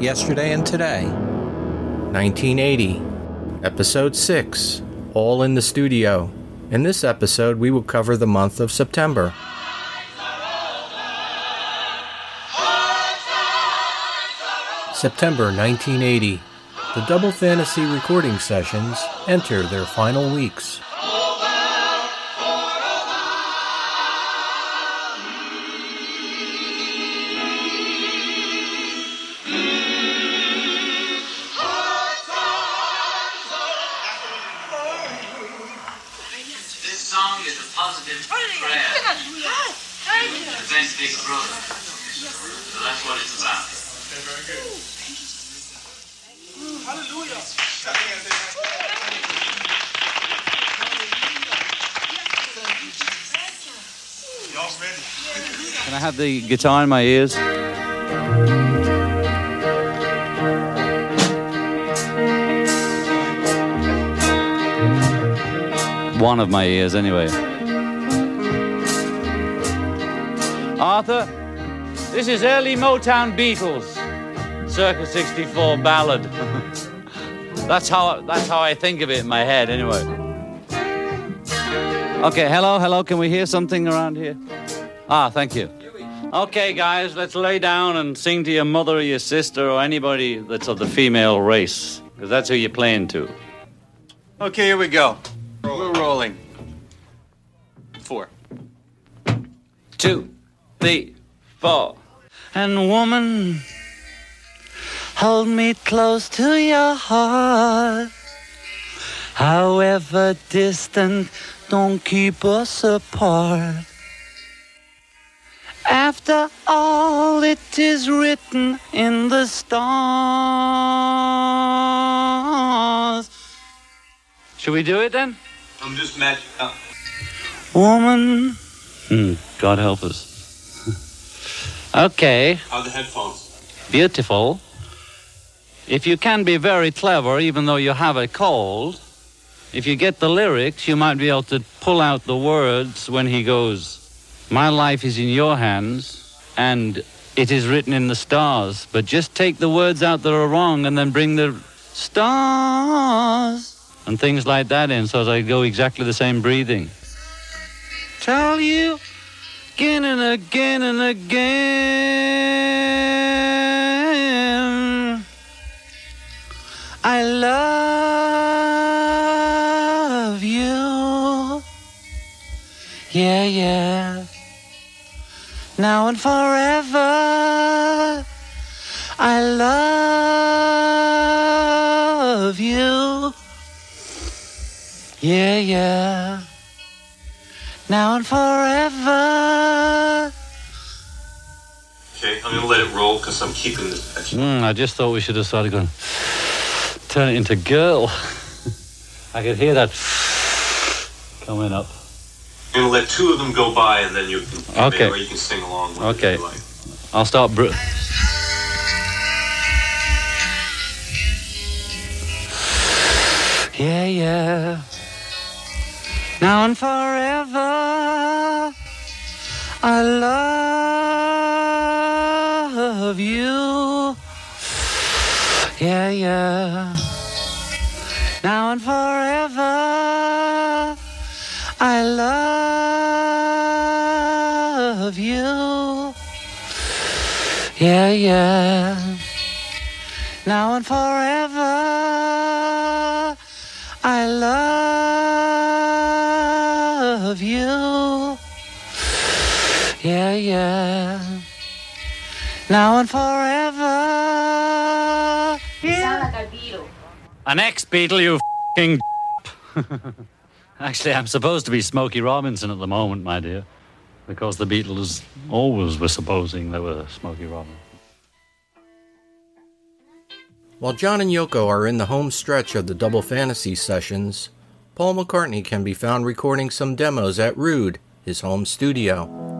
Yesterday and Today. 1980, Episode 6, All in the Studio. In this episode, we will cover the month of September. September 1980. The Double Fantasy recording sessions enter their final weeks. The guitar in my ears? One of my ears, anyway. Arthur, this is early Motown Beatles, circa 64 ballad. that's how that's how I think of it in my head, anyway. Okay, hello, hello. Can we hear something around here? Ah, thank you. Okay, guys, let's lay down and sing to your mother or your sister or anybody that's of the female race, because that's who you're playing to. Okay, here we go. We're rolling. Four. Two, three, four. And woman, hold me close to your heart. However distant, don't keep us apart. After all, it is written in the stars. Should we do it then? I'm just matching up. Woman. Hmm, God help us. okay, How the headphones? beautiful. If you can be very clever, even though you have a cold, if you get the lyrics, you might be able to pull out the words when he goes, My life is in your hands, and it is written in the stars. But just take the words out that are wrong and then bring the stars and things like that in so they go exactly the same breathing. Tell you again and again and again. I love you. Yeah, yeah. Now and forever. I love you. Yeah, yeah. Now and forever. Okay, I'm gonna let it roll because I'm keeping this. Mm, I just thought we should have started going, turn it into girl. I could hear that coming up. Gonna let two of them go by and then you can. Okay. You can sing along with Okay. it like. I'll start. Br- yeah, yeah. Now and forever, I love you. Yeah, yeah. Now and forever, I love you. Yeah, yeah. Now and forever, I love you. Yeah, yeah. Now and forever. Yeah. An ex-Beatle, you fucking. Actually, I'm supposed to be Smokey Robinson at the moment, my dear. Because the Beatles always were supposing they were Smokey Robinson. While John and Yoko are in the home stretch of the Double Fantasy sessions, Paul McCartney can be found recording some demos at Rude, his home studio.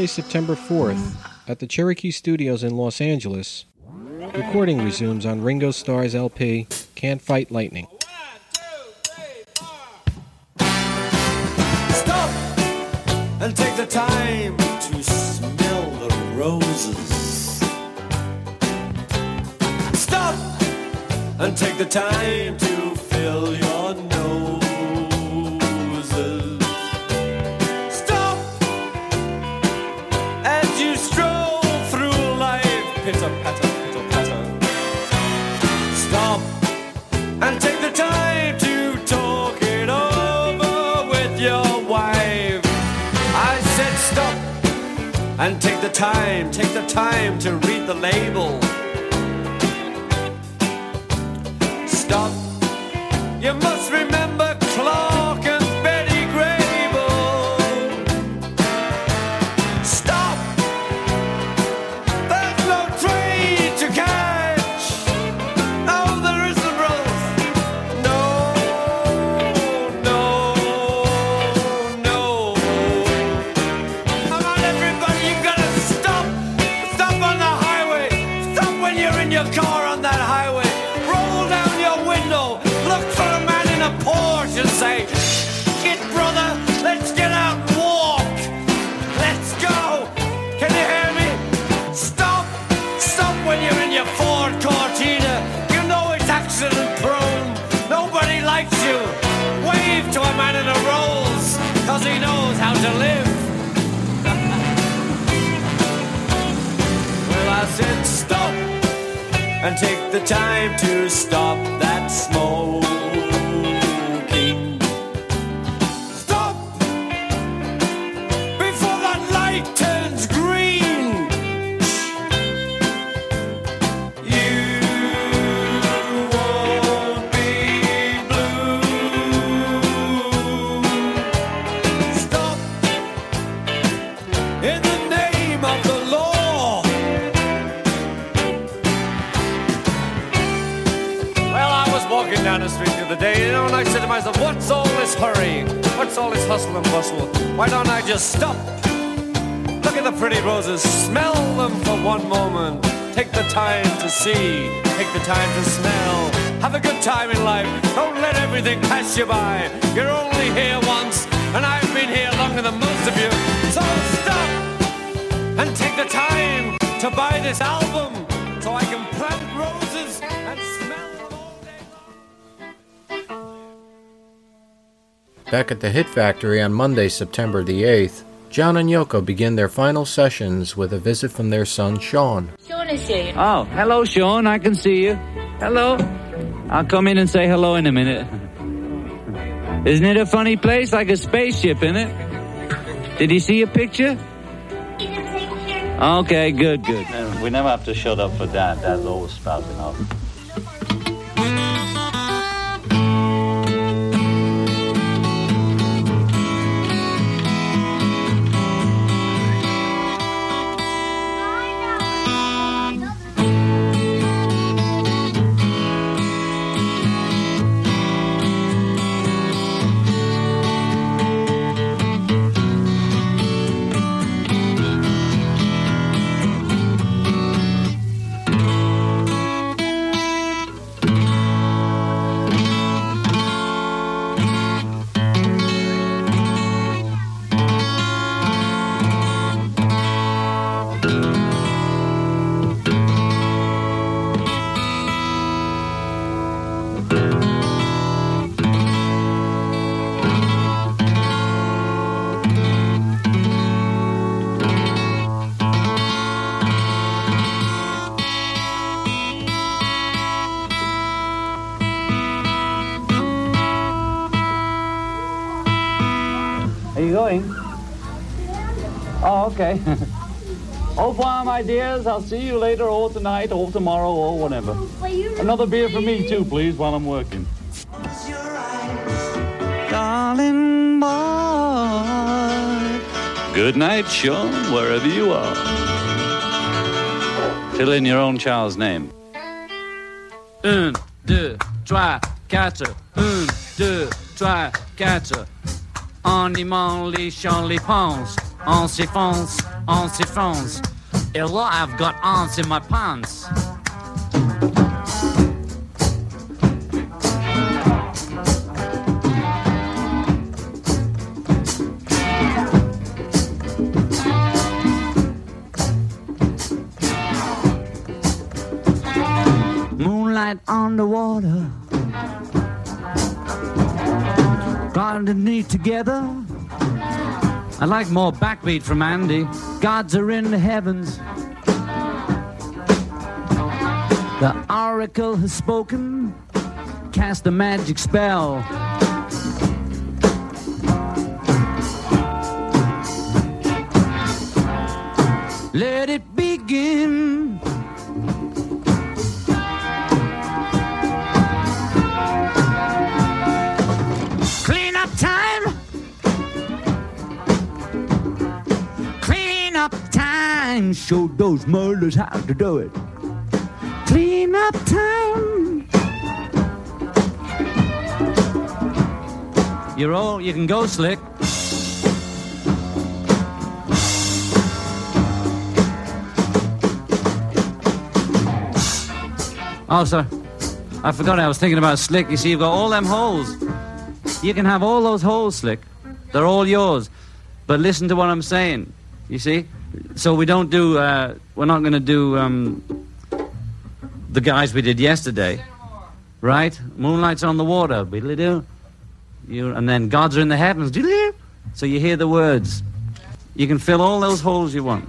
Thursday, September 4th, at the Cherokee Studios in Los Angeles, recording resumes on Ringo Starr's LP, Can't Fight Lightning. Stop and take the time to smell the roses. Stop and take the time to fill your and take the time, take the time to read the label. Stop. You must remember and take the time to stop that see, take the time to smell. Have a good time in life. Don't let everything pass you by. You're only here once, and I've been here longer than most of you. So stop and take the time to buy this album so I can plant roses and smell them all day long. Back at the Hit Factory on Monday, September the 8th, John and Yoko begin their final sessions with a visit from their son Sean. Sean. Oh, hello, Sean. I can see you. Hello. I'll come in and say hello in a minute. Isn't it a funny place? Like a spaceship, isn't it? Did you see a picture? Okay, good, good. We never have to shut up for Dad. Dad's always spouting off. Oh, okay. Au revoir, my dears. I'll see you later, or tonight, or tomorrow, or whenever. Another beer for me, too, please, while I'm working. Darling boy. Good night, Sean, wherever you are. Fill in your own child's name. Un, deux, trois, quatre. Un, deux, trois, quatre. On y les champs, les pense. On s'enfonce, on s'enfonce. A lot I've got ants in my pants. Moonlight on the water. Got underneath together. I like more backbeat from Andy. Gods are in the heavens. The oracle has spoken. Cast a magic spell. Let it begin. Time. Show those murders how to do it. Clean up time. You're all, you can go slick. Oh, sir. I forgot I was thinking about slick. You see, you've got all them holes. You can have all those holes, Slick. They're all yours. But listen to what I'm saying. You see? So we don't do, uh, we're not going to do um, the guys we did yesterday. Right? Moonlight's on the water. Biddly-doo. You, and then gods are in the heavens. So you hear the words. You can fill all those holes you want.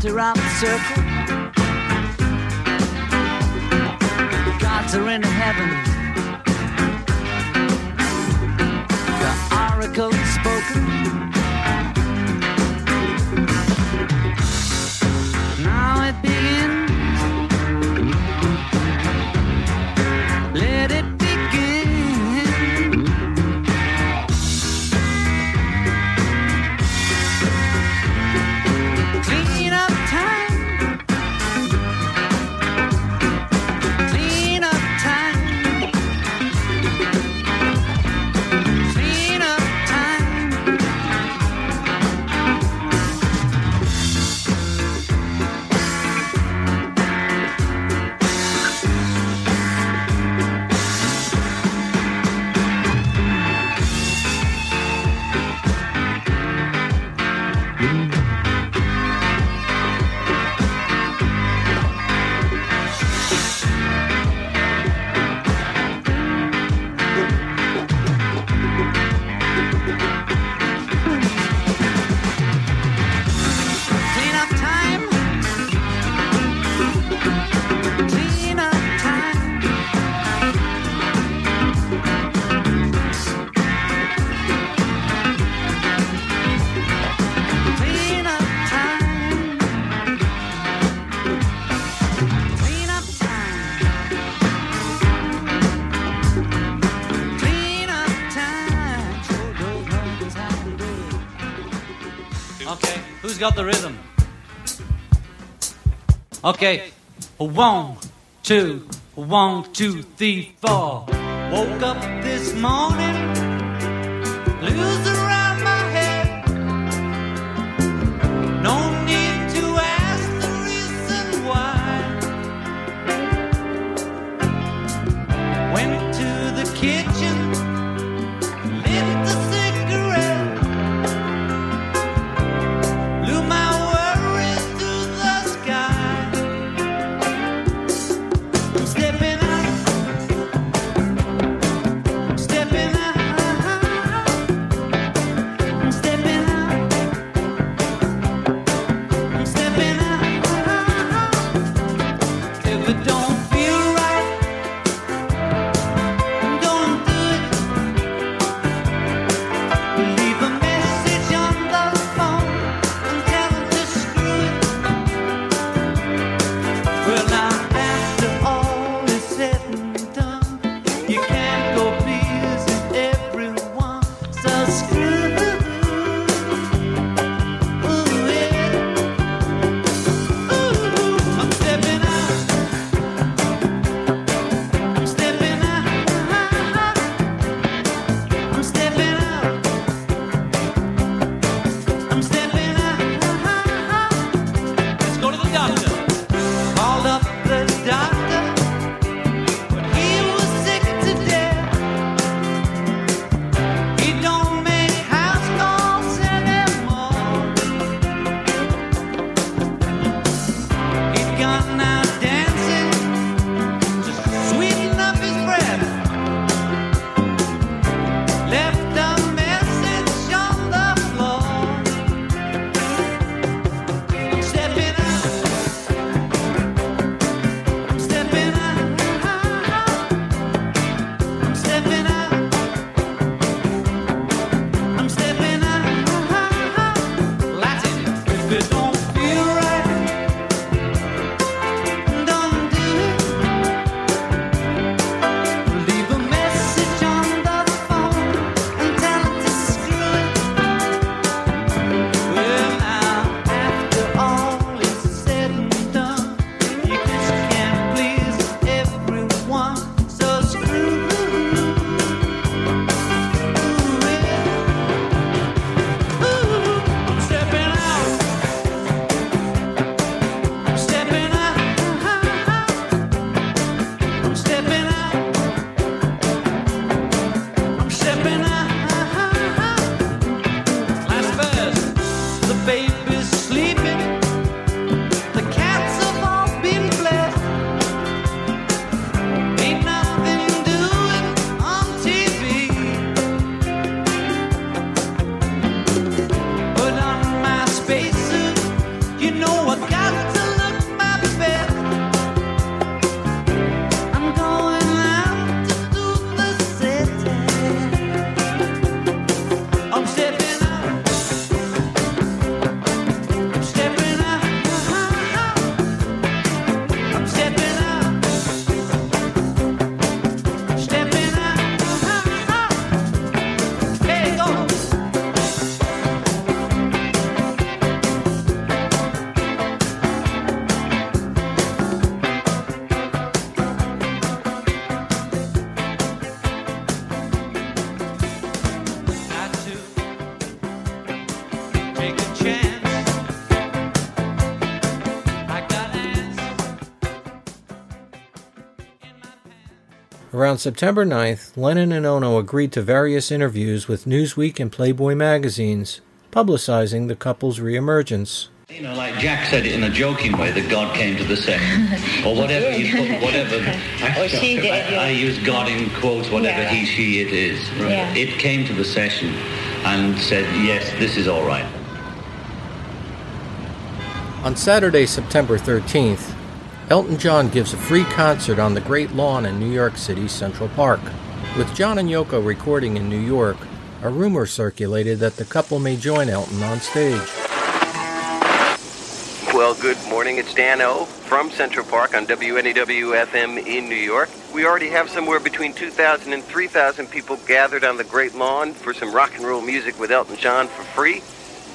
center of the circle. The gods are in the heaven. The oracle has spoken. Got the rhythm? Okay. One, two, one, two, three, four. Woke up this morning. Around September 9th, Lennon and Ono agreed to various interviews with Newsweek and Playboy magazines, publicizing the couple's reemergence. You know, like Jack said it in a joking way that God came to the set, or whatever you put, whatever. I, or she did. I, I, use God in quotes, whatever yeah. he, she, it is. Right? Yeah. It came to the session and said, yes, this is all right. On Saturday, September 13th, Elton John gives a free concert on the Great Lawn in New York City's Central Park. With John and Yoko recording in New York, a rumor circulated that the couple may join Elton on stage. Well, good morning. It's Dan O from Central Park on WNEW FM in New York. We already have somewhere between 2,000 and 3,000 people gathered on the Great Lawn for some rock and roll music with Elton John for free.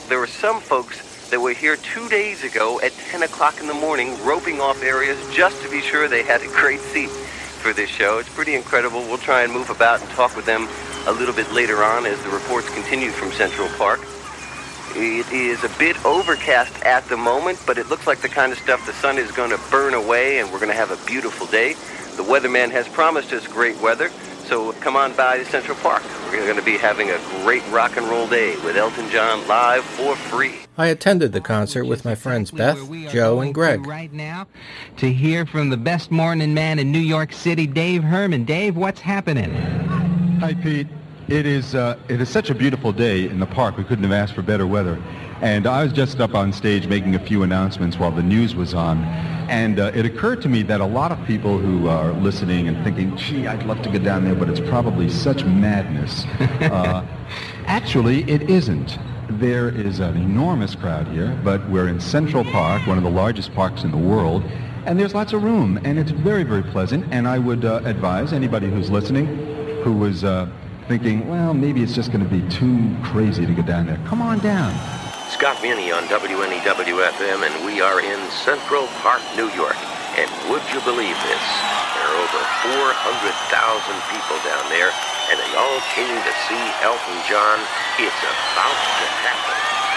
There were some folks that were here two days ago at 10 o'clock in the morning roping off areas just to be sure they had a great seat for this show. It's pretty incredible. We'll try and move about and talk with them a little bit later on as the reports continue from Central Park. It is a bit overcast at the moment, but it looks like the kind of stuff the sun is going to burn away and we're going to have a beautiful day. The weatherman has promised us great weather, so come on by to Central Park. We're going to be having a great rock and roll day with Elton John live for free. I attended the concert with my friends Beth, Joe, and Greg. Right now, to hear from the best morning man in New York City, Dave Herman. Dave, what's happening? Hi, Pete. It is uh, it is such a beautiful day in the park. We couldn't have asked for better weather. And I was just up on stage making a few announcements while the news was on. And uh, it occurred to me that a lot of people who are listening and thinking, gee, I'd love to get down there, but it's probably such madness. uh, actually, it isn't. There is an enormous crowd here, but we're in Central Park, one of the largest parks in the world, and there's lots of room, and it's very, very pleasant. And I would uh, advise anybody who's listening, who was uh, thinking, well, maybe it's just going to be too crazy to go down there. Come on down. Scott Muni on WNEW FM, and we are in Central Park, New York. And would you believe this? There are over 400,000 people down there, and they all came to see Elton John. It's about to happen.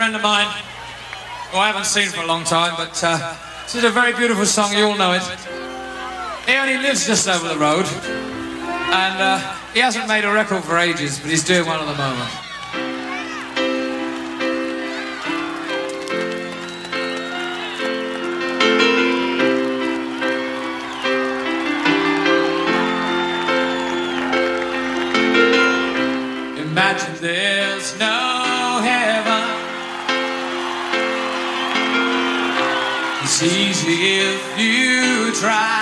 friend of mine who I haven't seen for a long time, but uh, this is a very beautiful song, you all know it. He only lives just over the road, and uh, he hasn't made a record for ages, but he's doing one at the moment. It's easy if you try.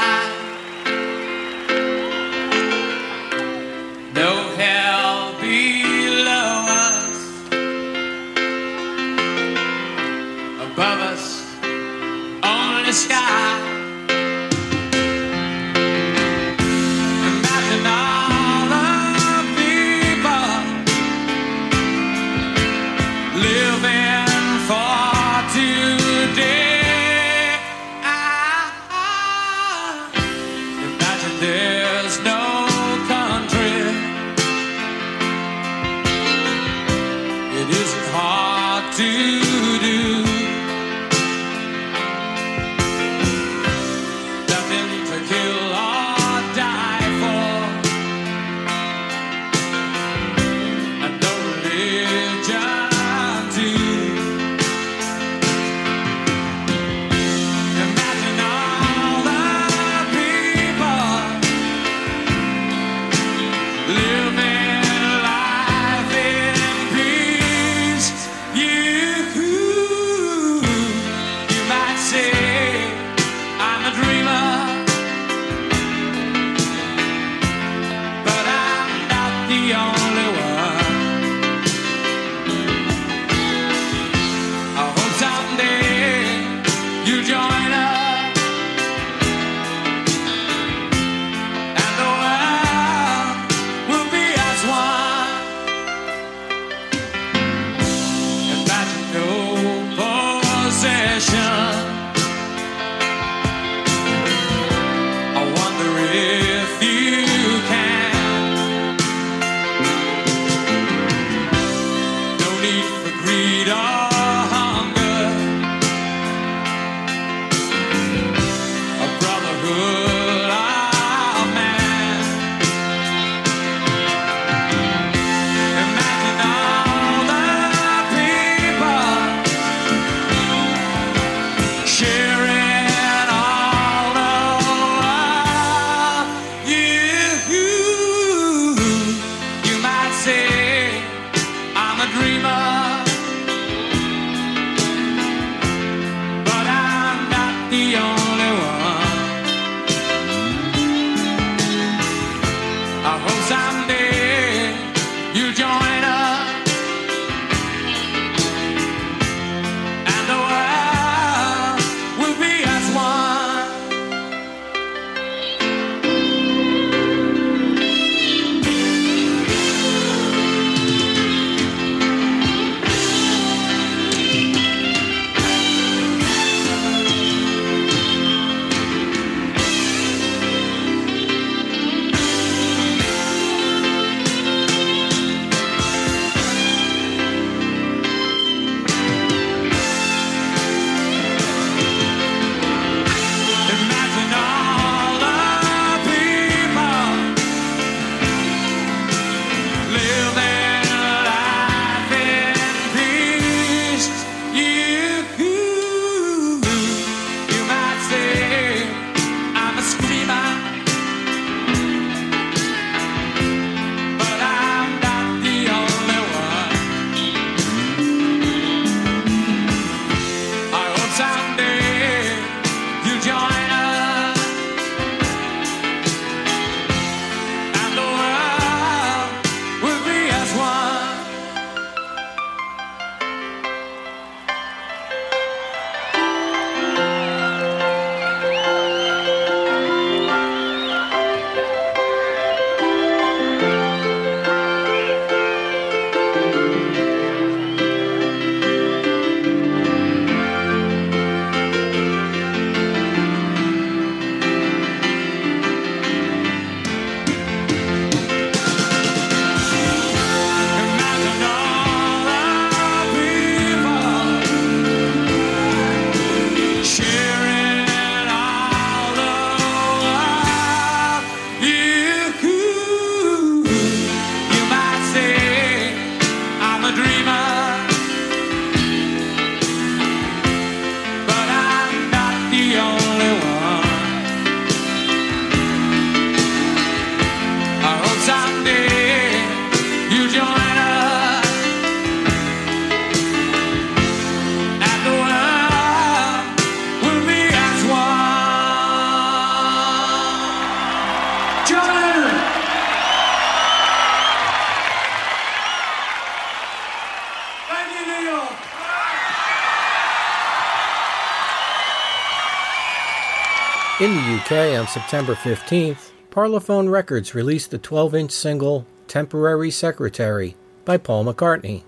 In the UK on September 15th, Parlophone Records released the 12 inch single Temporary Secretary by Paul McCartney.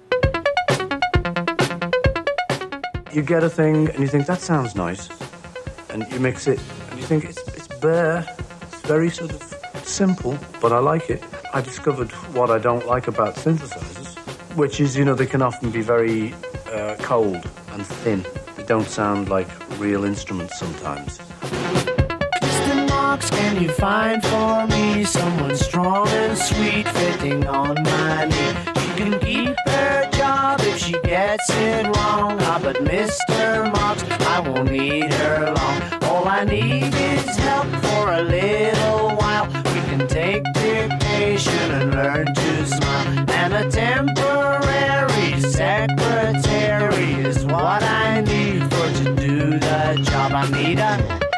You get a thing and you think that sounds nice, and you mix it and you think it's, it's bare, it's very sort of simple, but I like it. I discovered what I don't like about synthesizers, which is, you know, they can often be very uh, cold and thin. They don't sound like real instruments sometimes. Marks, can you find for me someone strong and sweet fitting on my knee? She can keep her job if she gets it wrong. Ah, but Mr. Marks, I won't need her long. All I need is help for a little while. We can take dictation and learn to smile. And a temporary secretary is what I need for to do the job. I need a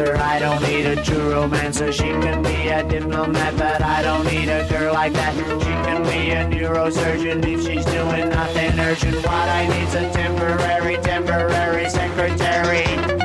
I don't need a true romancer. She can be a diplomat, but I don't need a girl like that. She can be a neurosurgeon if she's doing nothing urgent. What I need's a temporary, temporary secretary.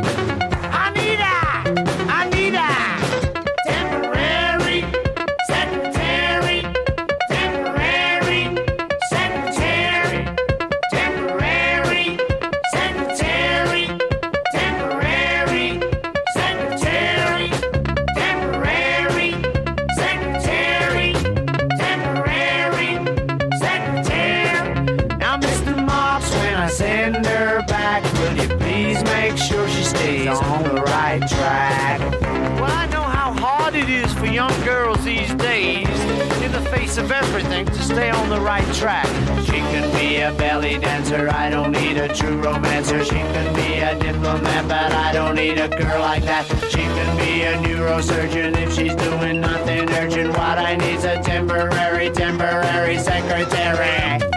Of everything, to stay on the right track. She can be a belly dancer, I don't need a true romancer. She can be a diplomat, but I don't need a girl like that. She can be a neurosurgeon if she's doing nothing urgent. What I need's a temporary, temporary secretary.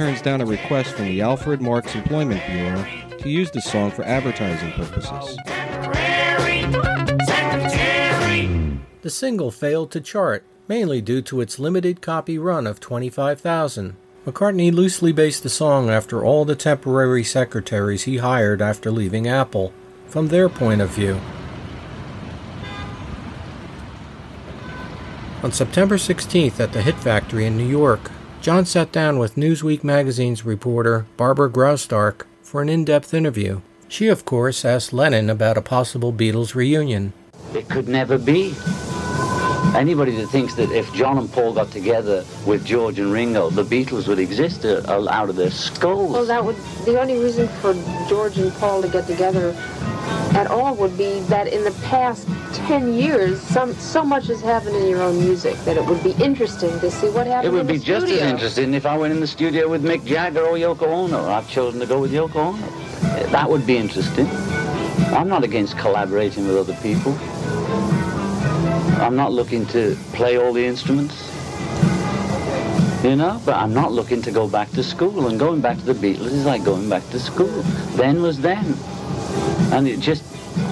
Turns down a request from the Alfred Marks Employment Bureau to use the song for advertising purposes. The single failed to chart, mainly due to its limited copy run of 25,000. McCartney loosely based the song after all the temporary secretaries he hired after leaving Apple, from their point of view. On September 16th at the Hit Factory in New York, John sat down with Newsweek magazine's reporter Barbara Graustark for an in depth interview. She, of course, asked Lennon about a possible Beatles reunion. It could never be. Anybody that thinks that if John and Paul got together with George and Ringo, the Beatles would exist uh, out of their skulls. Well, that would the only reason for George and Paul to get together at all would be that in the past ten years, some so much has happened in your own music that it would be interesting to see what happened. It would be just studio. as interesting if I went in the studio with Mick Jagger or Yoko Ono. I've chosen to go with Yoko Ono. That would be interesting. I'm not against collaborating with other people. I'm not looking to play all the instruments. You know, but I'm not looking to go back to school. And going back to the Beatles is like going back to school. Then was then. And it just,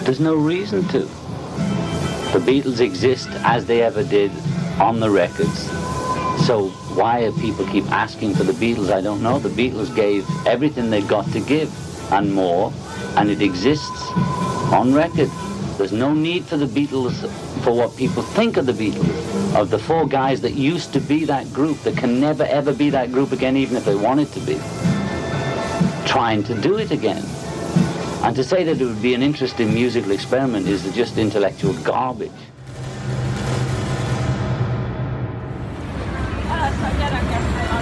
there's no reason to. The Beatles exist as they ever did on the records. So why do people keep asking for the Beatles, I don't know. The Beatles gave everything they got to give and more, and it exists on record. There's no need for the Beatles for what people think of the Beatles, of the four guys that used to be that group, that can never ever be that group again, even if they wanted to be. Trying to do it again. And to say that it would be an interesting musical experiment is just intellectual garbage.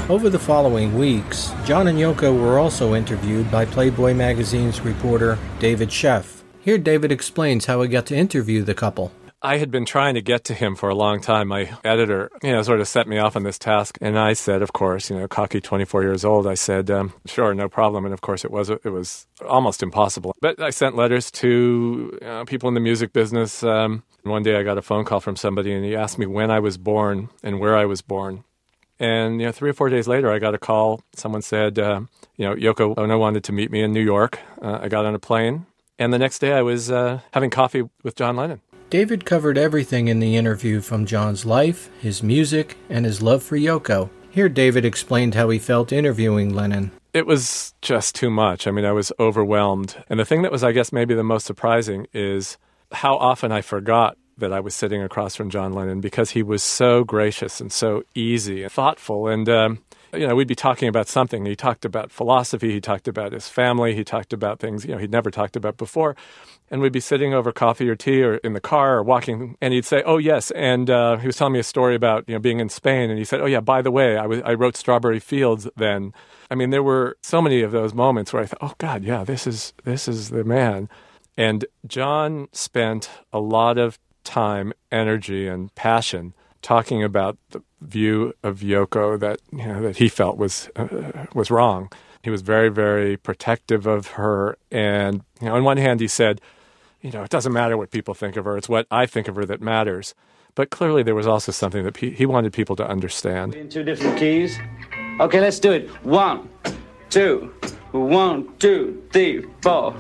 Over the following weeks, John and Yoko were also interviewed by Playboy magazine's reporter David Sheff. Here, David explains how he got to interview the couple. I had been trying to get to him for a long time. My editor, you know, sort of set me off on this task, and I said, of course, you know, cocky, twenty-four years old. I said, um, sure, no problem. And of course, it was it was almost impossible. But I sent letters to uh, people in the music business. Um, one day, I got a phone call from somebody, and he asked me when I was born and where I was born. And you know, three or four days later, I got a call. Someone said, uh, you know, Yoko Ono wanted to meet me in New York. Uh, I got on a plane, and the next day, I was uh, having coffee with John Lennon. David covered everything in the interview from John's life, his music, and his love for Yoko. Here, David explained how he felt interviewing Lennon. It was just too much. I mean, I was overwhelmed. And the thing that was, I guess, maybe the most surprising is how often I forgot that I was sitting across from John Lennon because he was so gracious and so easy and thoughtful. And, um, you know, we'd be talking about something. He talked about philosophy, he talked about his family, he talked about things, you know, he'd never talked about before. And we'd be sitting over coffee or tea or in the car or walking, and he'd say, Oh, yes. And uh, he was telling me a story about, you know, being in Spain. And he said, Oh, yeah, by the way, I, was, I wrote Strawberry Fields then. I mean, there were so many of those moments where I thought, Oh, God, yeah, this is, this is the man. And John spent a lot of time, energy, and passion talking about the view of Yoko that you know that he felt was uh, was wrong. He was very, very protective of her, and you know, on one hand, he said, you know, it doesn't matter what people think of her; it's what I think of her that matters. But clearly, there was also something that he, wanted people to understand. In two different keys. Okay, let's do it. One, two, one, two, three, four.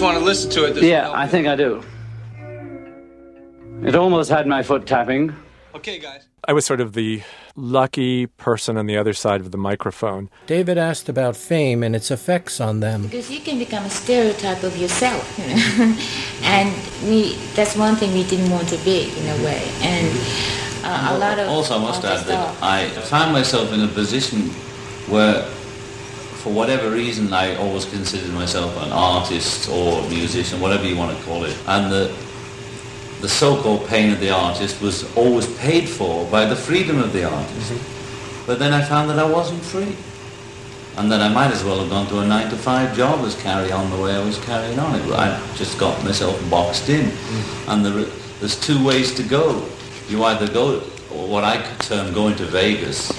Just want to listen to it, this Yeah, I think I do. It almost had my foot tapping. Okay, guys. I was sort of the lucky person on the other side of the microphone. David asked about fame and its effects on them. Because you can become a stereotype of yourself, you know. and we that's one thing we didn't want to be in a way. And uh, a lot of Also, I must add that I found myself in a position where, for whatever reason, I always considered myself an artist or musician, whatever you want to call it. And the, the so-called pain of the artist was always paid for by the freedom of the artist. Mm-hmm. But then I found that I wasn't free. And that I might as well have gone to a nine to five job as carry on the way I was carrying on. It, I just got myself boxed in. Mm-hmm. And there, there's two ways to go. You either go, or what I could term going to Vegas,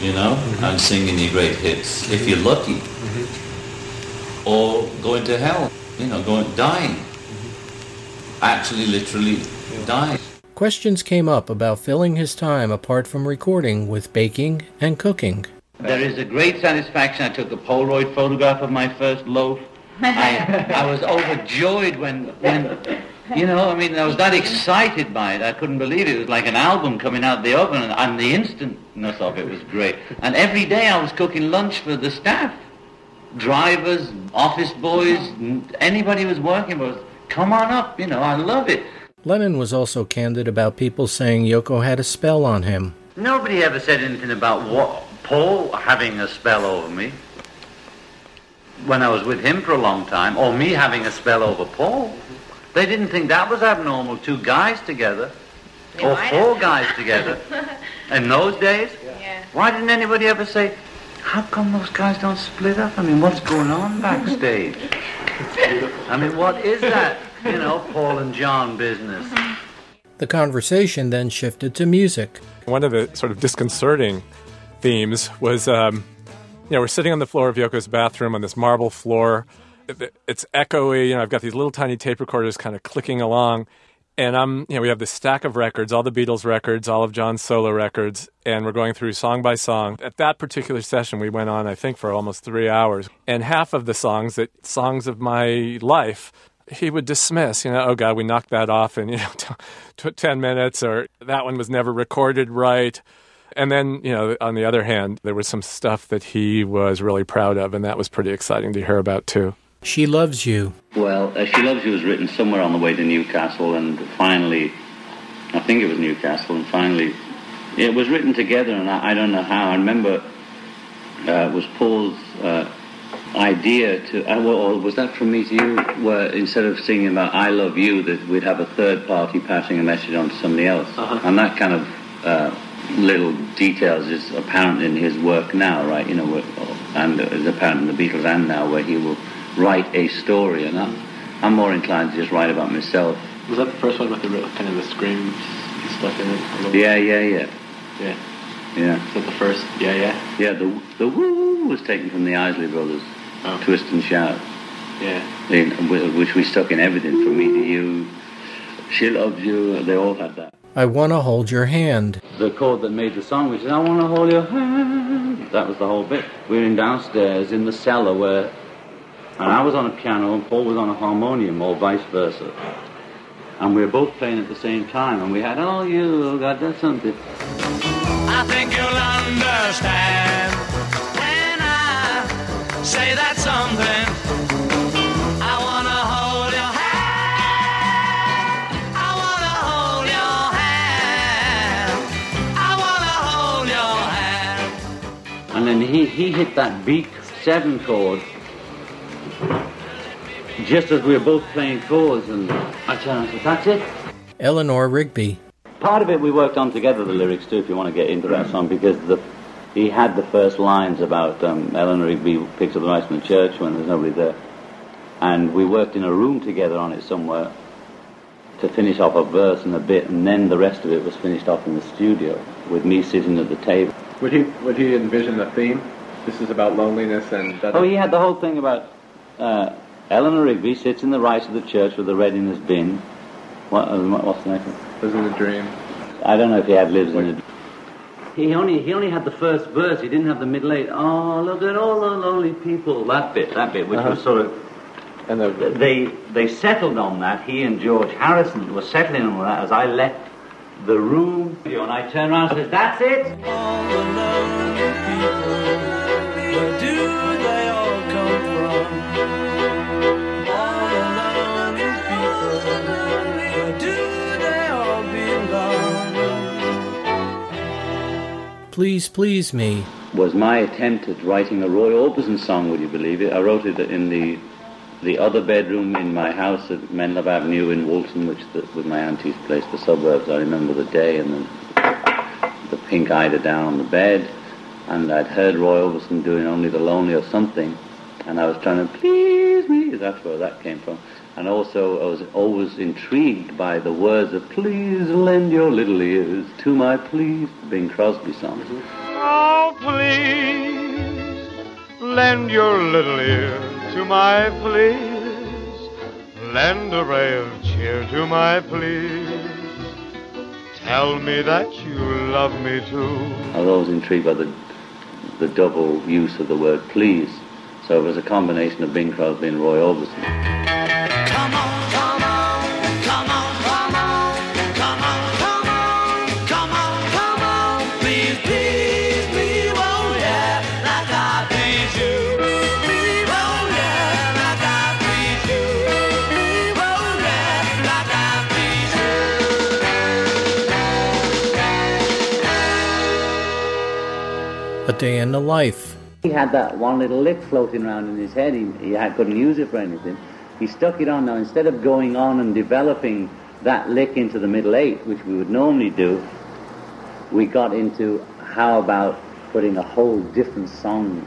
you know, mm-hmm. and singing your great hits, if you're lucky, mm-hmm. or going to hell, you know, going dying, mm-hmm. actually, literally dying. Questions came up about filling his time apart from recording with baking and cooking. There is a great satisfaction. I took a Polaroid photograph of my first loaf. I, I was overjoyed when, when, you know, I mean, I was that excited by it. I couldn't believe it. It was like an album coming out of the oven, and, and the instantness of it was great. And every day I was cooking lunch for the staff, drivers, office boys, anybody who was working was, come on up, you know, I love it. Lennon was also candid about people saying Yoko had a spell on him. Nobody ever said anything about what, Paul having a spell over me when I was with him for a long time, or me having a spell over Paul. They didn't think that was abnormal, two guys together, They or four have. guys together. In those days, Yeah. why didn't anybody ever say, how come those guys don't split up? I mean, what's going on backstage? I mean, what is that, you know, Paul and John business? The conversation then shifted to music. One of the sort of disconcerting themes was, um, you know, we're sitting on the floor of Yoko's bathroom on this marble floor. It- It's echoey. You know, I've got these little tiny tape recorders kind of clicking along, and I'm, you know, we have this stack of records, all the Beatles records, all of John's solo records, and we're going through song by song. At that particular session, we went on, I think, for almost three hours, and half of the songs, that songs of my life, he would dismiss, you know, oh God, we knocked that off in, you know, t- t- 10 minutes, or that one was never recorded right. And then, you know, on the other hand, there was some stuff that he was really proud of, and that was pretty exciting to hear about too. She Loves You. Well, uh, She Loves You was written somewhere on the way to Newcastle, and finally, I think it was Newcastle, and finally, it was written together, and I, I don't know how. I remember uh, it was Paul's uh, idea to, uh, well, or was that from me to you, where instead of singing about I Love You, that we'd have a third party passing a message on to somebody else. And that kind of uh, little details is apparent in his work now, right? You know, and is apparent in the Beatles and now, where he will write a story, and I'm, I'm more inclined to just write about myself. Was that the first one with the kind of the screams stuff in it? Yeah, yeah, yeah, Yeah. yeah. Is that the first? Yeah, yeah. Yeah, the the woo was taken from the Isley Brothers, oh. Twist and Shout. Yeah. in, which we stuck in everything from me to you. She loves you. They all had that. I Wanna Hold Your Hand. The chord that made the song, which is I want to hold your hand. That was the whole bit. We were in downstairs in the cellar where, and I was on a piano and Paul was on a harmonium, or vice versa. And we were both playing at the same time, and we had, oh, you got that something. I think you'll understand when I say that something. I wanna hold your hand. I wanna hold your hand. I wanna hold your hand. And then he, he hit that B seven chord just as we were both playing chords, and I turned and said, that's it. Eleanor Rigby. Part of it we worked on together, the lyrics too, if you want to get into that song, because the, he had the first lines about um, Eleanor Rigby picks up the rice from the church when there's nobody there. And we worked in a room together on it somewhere to finish off a verse and a bit, and then the rest of it was finished off in the studio with me sitting at the table. Would he would he envision the theme? This is about loneliness and that. Oh, he had the whole thing about uh, Eleanor Rigby sits in the right of the church with the red in his bin. What, uh, what- what's the next one? Lives in a dream. I don't know if he had lives in a He only he only had the first verse. He didn't have the middle eight. Oh, look at all the lonely people. That bit, that bit, which Uh-huh. was sort of. And the, they they settled on that. He and George Harrison were settling on that as I left the room. And I turned around and said, "That's it." Please Please Me was my attempt at writing a Roy Orbison song, would you believe it? I wrote it in the the other bedroom in my house at Menlove Avenue in Woolton, which the, was my auntie's place, the suburbs. I remember the day and the, the pink Ida down on the bed, and I'd heard Roy Orbison doing Only the Lonely or something, and I was trying to please me. That's where that came from. And also, I was always intrigued by the words of "Please lend your little ears to my pleas," Bing Crosby songs. Mm-hmm. Oh, please lend your little ear to my pleas. Lend a ray of cheer to my pleas. Tell me that you love me too. I was always intrigued by the the double use of the word please. So it was a combination of Bing Crosby and Roy Orbison. Come on, come on, come on, come on, come on, come on, come on, come on. Please, please, me, oh yeah, like I please you. Me, oh yeah, like I please you. Me, oh yeah, like I please A Day in the Life. He had that one little lick floating around in his head. He, he had, couldn't use it for anything. He stuck it on. Now, instead of going on and developing that lick into the middle eight, which we would normally do, we got into how about putting a whole different song,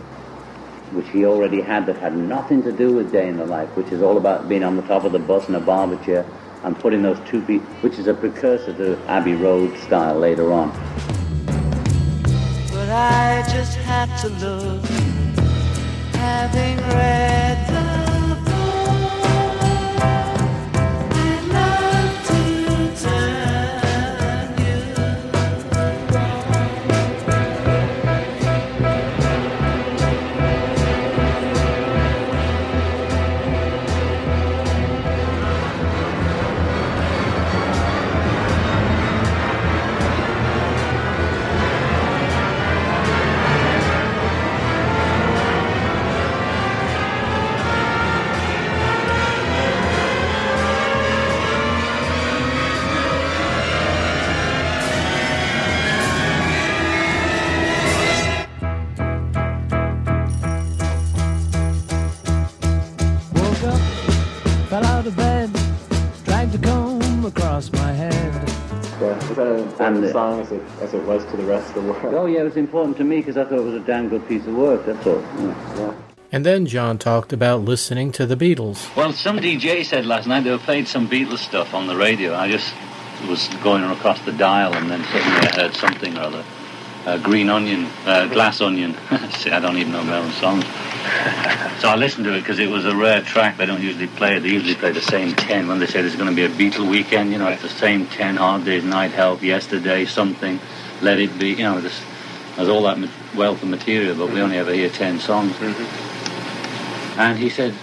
which he already had, that had nothing to do with Day in the Life, which is all about being on the top of the bus in a barber chair and putting those two beats, which is a precursor to Abbey Road style later on. I just had to look, having read the song as it, as it was to the rest of the world? Oh, yeah, it was important to me because I thought it was a damn good piece of work, that's all. Yeah. And then John talked about listening to the Beatles. Well, some DJ said last night they were played some Beatles stuff on the radio. I just was going across the dial and then suddenly I heard something or other. Uh, green onion, uh, glass onion. See, I don't even know my own songs. So I listened to it because it was a rare track. They don't usually play it. They usually play the same 10 when they say there's going to be a Beatle weekend. You know, it's the same 10 Hard Day's Night Help, Yesterday, Something, Let It Be. You know, there's, there's all that wealth of material, but we only ever hear 10 songs. And he said,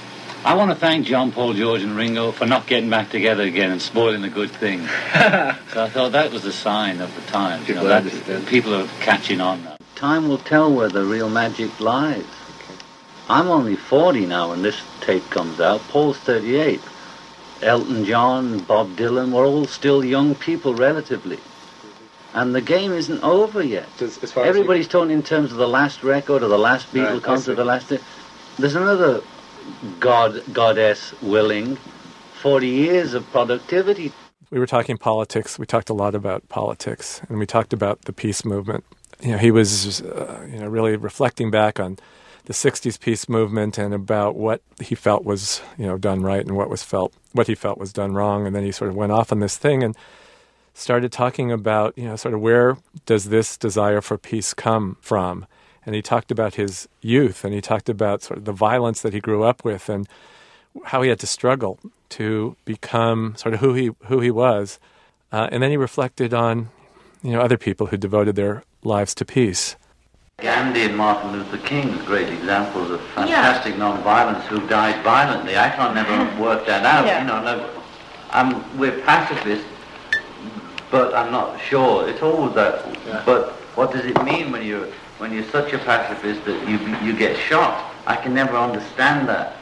I want to thank John, Paul, George, and Ringo for not getting back together again and spoiling the good thing. so I thought that was a sign of the times. You know, that people are catching on now. Time will tell where the real magic lies. I'm only 40 now when this tape comes out. Paul's 38. Elton John, Bob Dylan, we're all still young people relatively. And the game isn't over yet. as far as Everybody's talking in terms of the last record or the last Beatle Right, concert, see. the last. There's another god, goddess willing 40 years of productivity. we were talking politics. We talked a lot about politics, and we talked about the peace movement. You know, he was, uh, you know, really reflecting back on the '60s peace movement and about what he felt was, you know, done right and what was felt, what he felt was done wrong. And then he sort of went off on this thing and started talking about, you know, sort of where does this desire for peace come from? And he talked about his youth, and he talked about sort of the violence that he grew up with, and how he had to struggle to become sort of who he who he was. Uh, and then he reflected on, you know, other people who devoted their lives to peace. Gandhi and Martin Luther King are great examples of fantastic non-violence who died violently. I can't never work that out. Yeah. You know, no, I'm, we're pacifists, but I'm not sure. It's always that. But what does it mean when you're when you're such a pacifist that you you get shot? I can never understand that.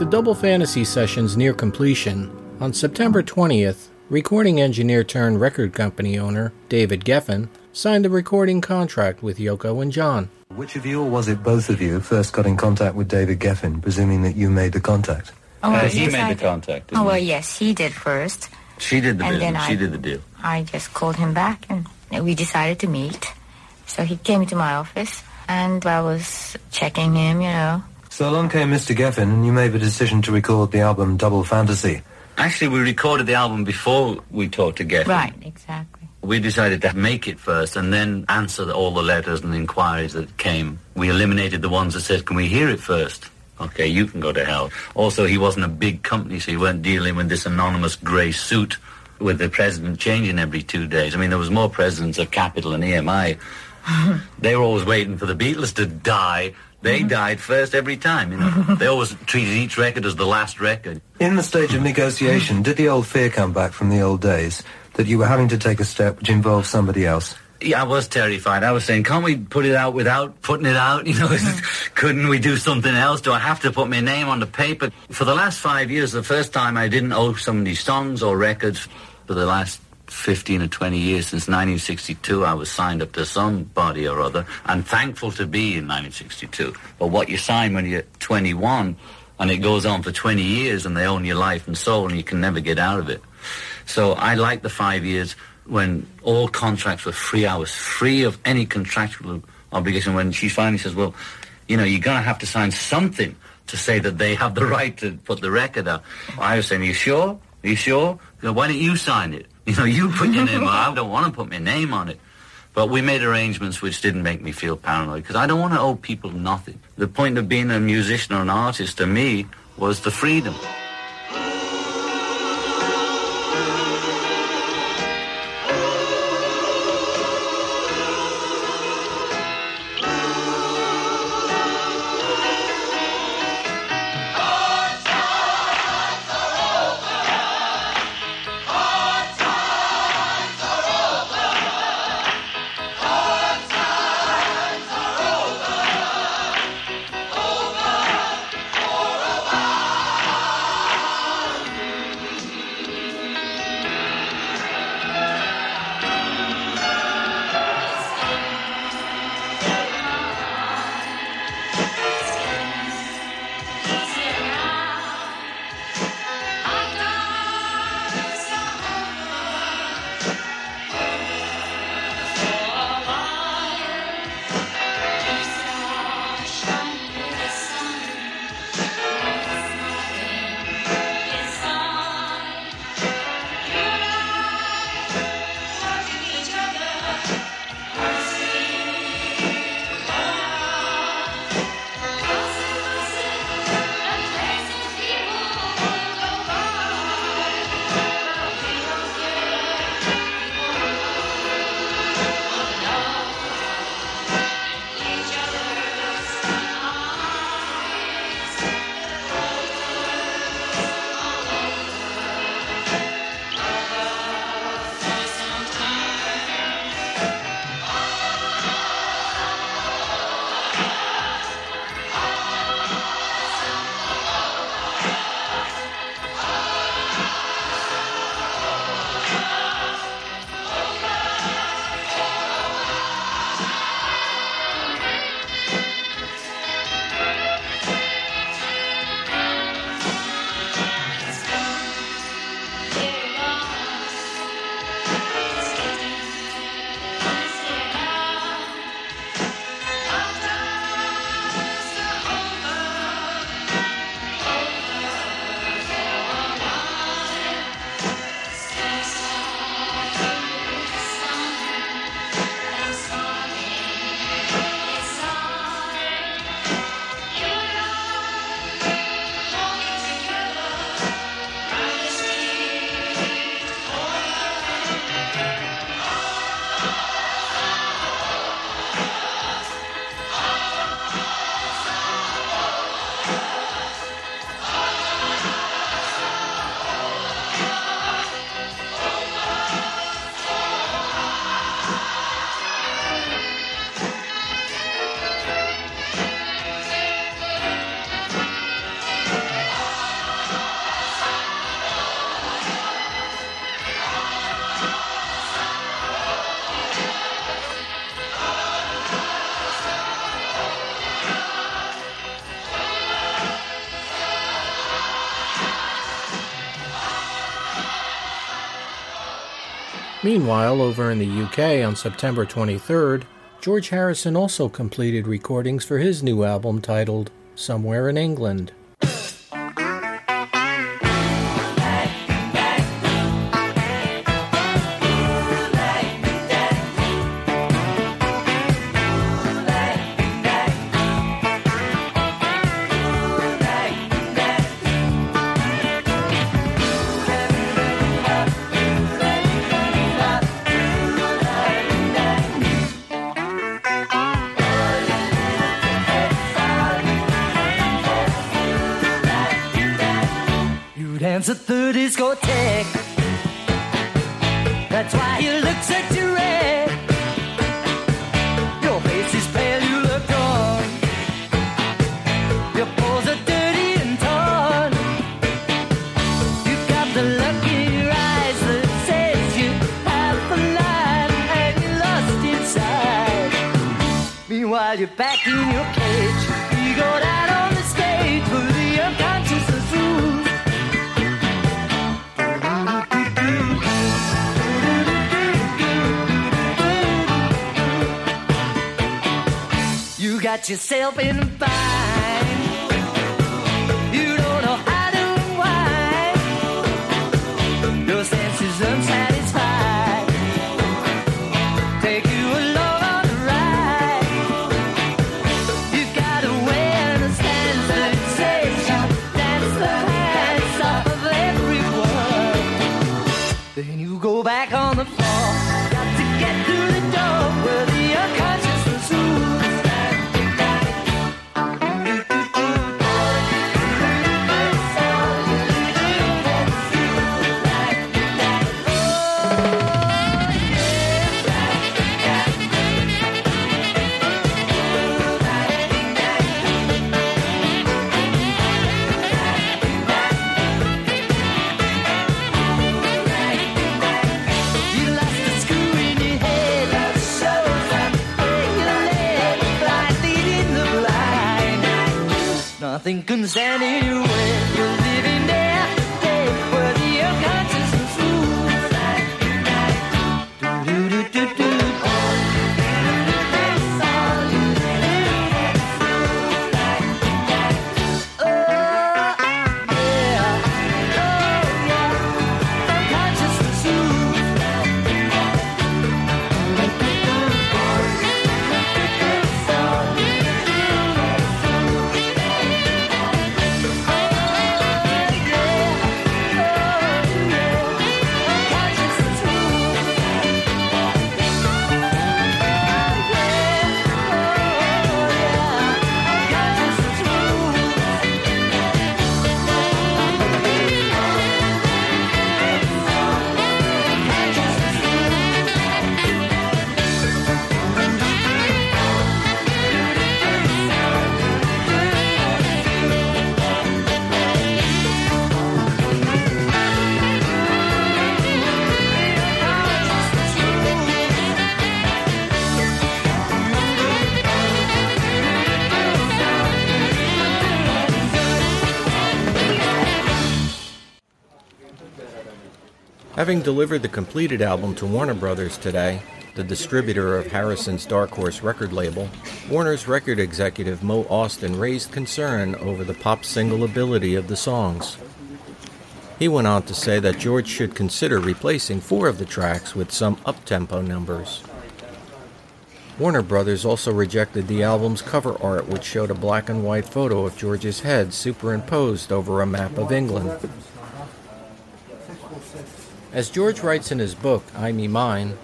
The Double Fantasy sessions near completion, on September 20th, recording engineer turned record company owner David Geffen signed a recording contract with Yoko and John. Which of you, or was it both of you, first got in contact with David Geffen, presuming that you made the contact? Oh, well, uh, he yes, made I the did. contact. Oh, didn't well, he? yes, he did first. She did the And then business. I- She did the deal. I just called him back and we decided to meet. So he came to my office and I was checking him, you know. So along came Mr. Geffen, and you made the decision to record the album Double Fantasy. Actually, we recorded the album before we talked to Geffen. Right, exactly. We decided to make it first and then answer the- all the letters and inquiries that came. We eliminated the ones that said, can we hear it first? Okay, you can go to hell. Also, he wasn't a big company, so he weren't dealing with this anonymous grey suit with the president changing every two days. I mean, there was more presidents of Capitol and EMI. they were always waiting for the Beatles to die. They mm-hmm. died first every time, you know. they always treated each record as the last record. In the stage of negotiation, did the old fear come back from the old days that you were having to take a step which involved somebody else? Yeah, I was terrified. I was saying, can't we put it out without putting it out? You know, couldn't we do something else? Do I have to put my name on the paper? For the last five years, the first time I didn't owe somebody songs or records. For the last 15 or 20 years, since 1962, I was signed up to somebody or other. I'm thankful to be in 1962. But what you sign when you're 21, and it goes on for 20 years, and they own your life and soul, and you can never get out of it. So I like the five years when all contracts were free. I was free of any contractual obligation. When she finally says, well, you know, you're going to have to sign something to say that they have the right to put the record out. I was saying, are you sure? Are you sure? Why don't you sign it? You know, you put your name on it. I don't want to put my name on it. But we made arrangements which didn't make me feel paranoid because I don't want to owe people nothing. The point of being a musician or an artist to me was the freedom. Meanwhile, over in the UK on September 23rd, George Harrison also completed recordings for his new album titled Somewhere in England. Got Having delivered the completed album to Warner Brothers today, the distributor of Harrison's Dark Horse record label, Warner's record executive Mo Ostin raised concern over the pop single ability of the songs. He went on to say that George should consider replacing four of the tracks with some up-tempo numbers. Warner Brothers also rejected the album's cover art, which showed a black and white photo of George's head superimposed over a map of England. As George writes in his book, I Me Mine,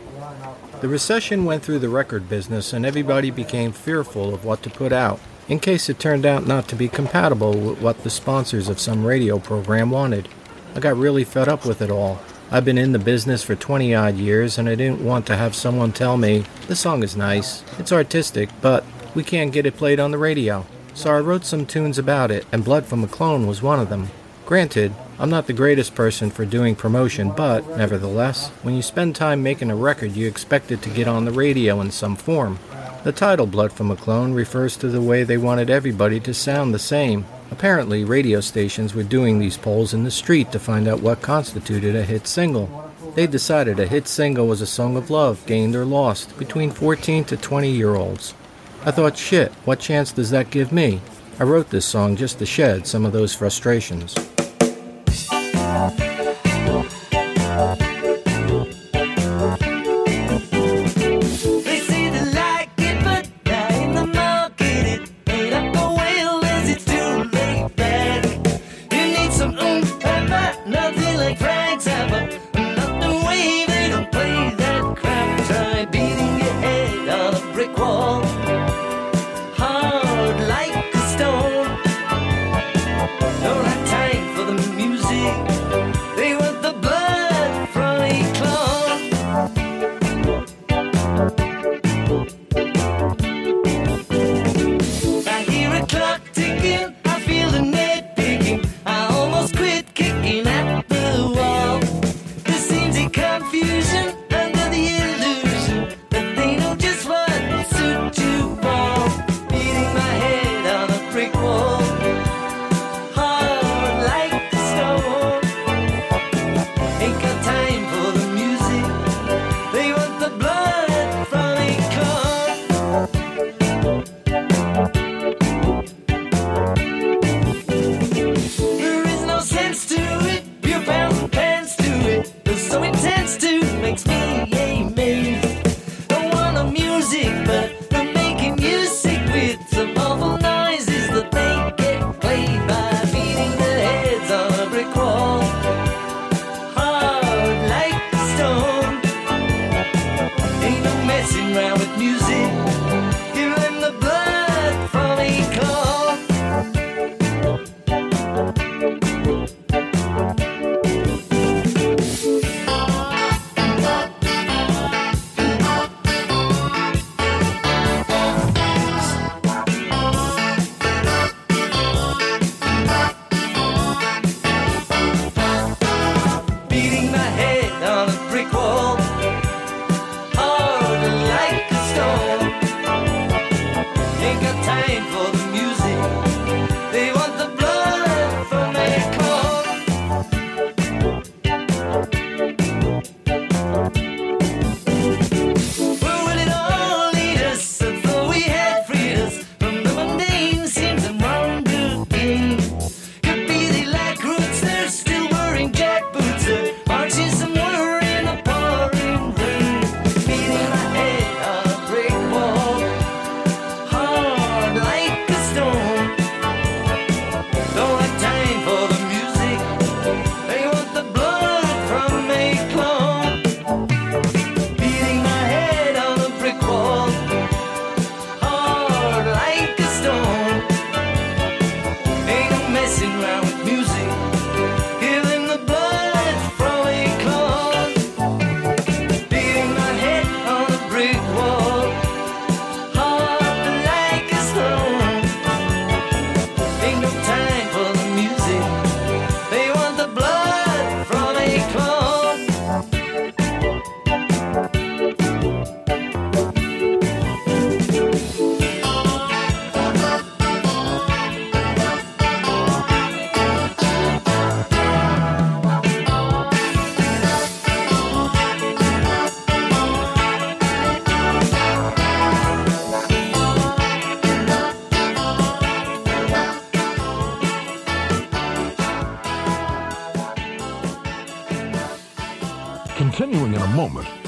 the recession went through the record business and everybody became fearful of what to put out, in case it turned out not to be compatible with what the sponsors of some radio program wanted. I got really fed up with it all. I've been in the business for 20 odd years and I didn't want to have someone tell me, the song is nice, it's artistic, but we can't get it played on the radio. So I wrote some tunes about it, and Blood from a Clone was one of them. Granted, I'm not the greatest person for doing promotion, but nevertheless, when you spend time making a record, you expect it to get on the radio in some form. The title Blood from a Clone refers to the way they wanted everybody to sound the same. Apparently, radio stations were doing these polls in the street to find out what constituted a hit single. They decided a hit single was a song of love, gained or lost, between 14 to 20 year olds. I thought, shit, what chance does that give me? I wrote this song just to shed some of those frustrations.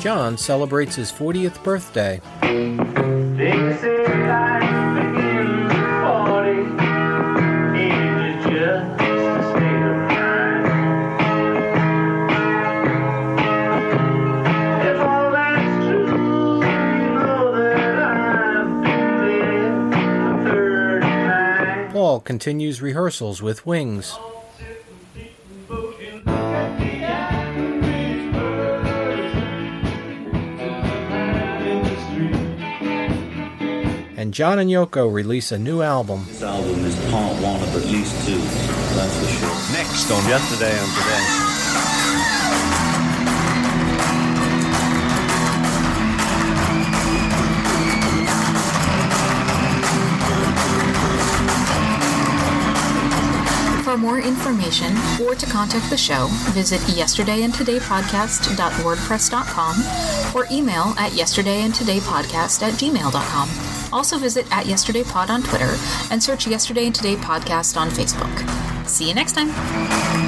John celebrates his 40th birthday. Paul continues rehearsals with Wings. And John and Yoko release a new album. This album is part one of at least two, that's for sure. Next on Yesterday and Today. For more information or to contact the show, visit yesterdayandtodaypodcast.wordpress.com or email at yesterdayandtodaypodcast at gmail.com. Also visit at yesterdaypod on Twitter and search Yesterday and Today Podcast on Facebook. See you next time.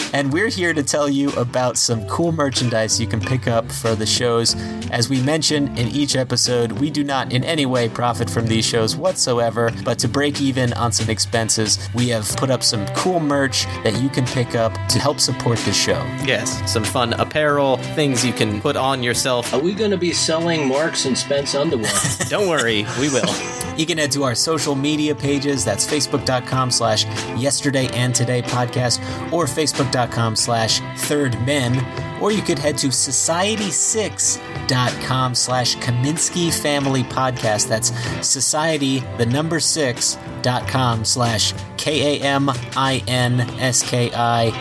And we're here to tell you about some cool merchandise you can pick up for the shows. As we mention in each episode, we do not in any way profit from these shows whatsoever, but to break even on some expenses, we have put up some cool merch that you can pick up to help support the show. yes, some fun apparel, things you can put on yourself. Are we going to be selling Marks and Spence underwear? Don't worry, we will. You can head to our social media pages. That's facebook.com slash yesterday and today podcast or facebook.com slash third men. Or you could head to society6.com slash Kaminsky Family Podcast. That's society, the number six, dot com slash K A M I N S K I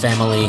Family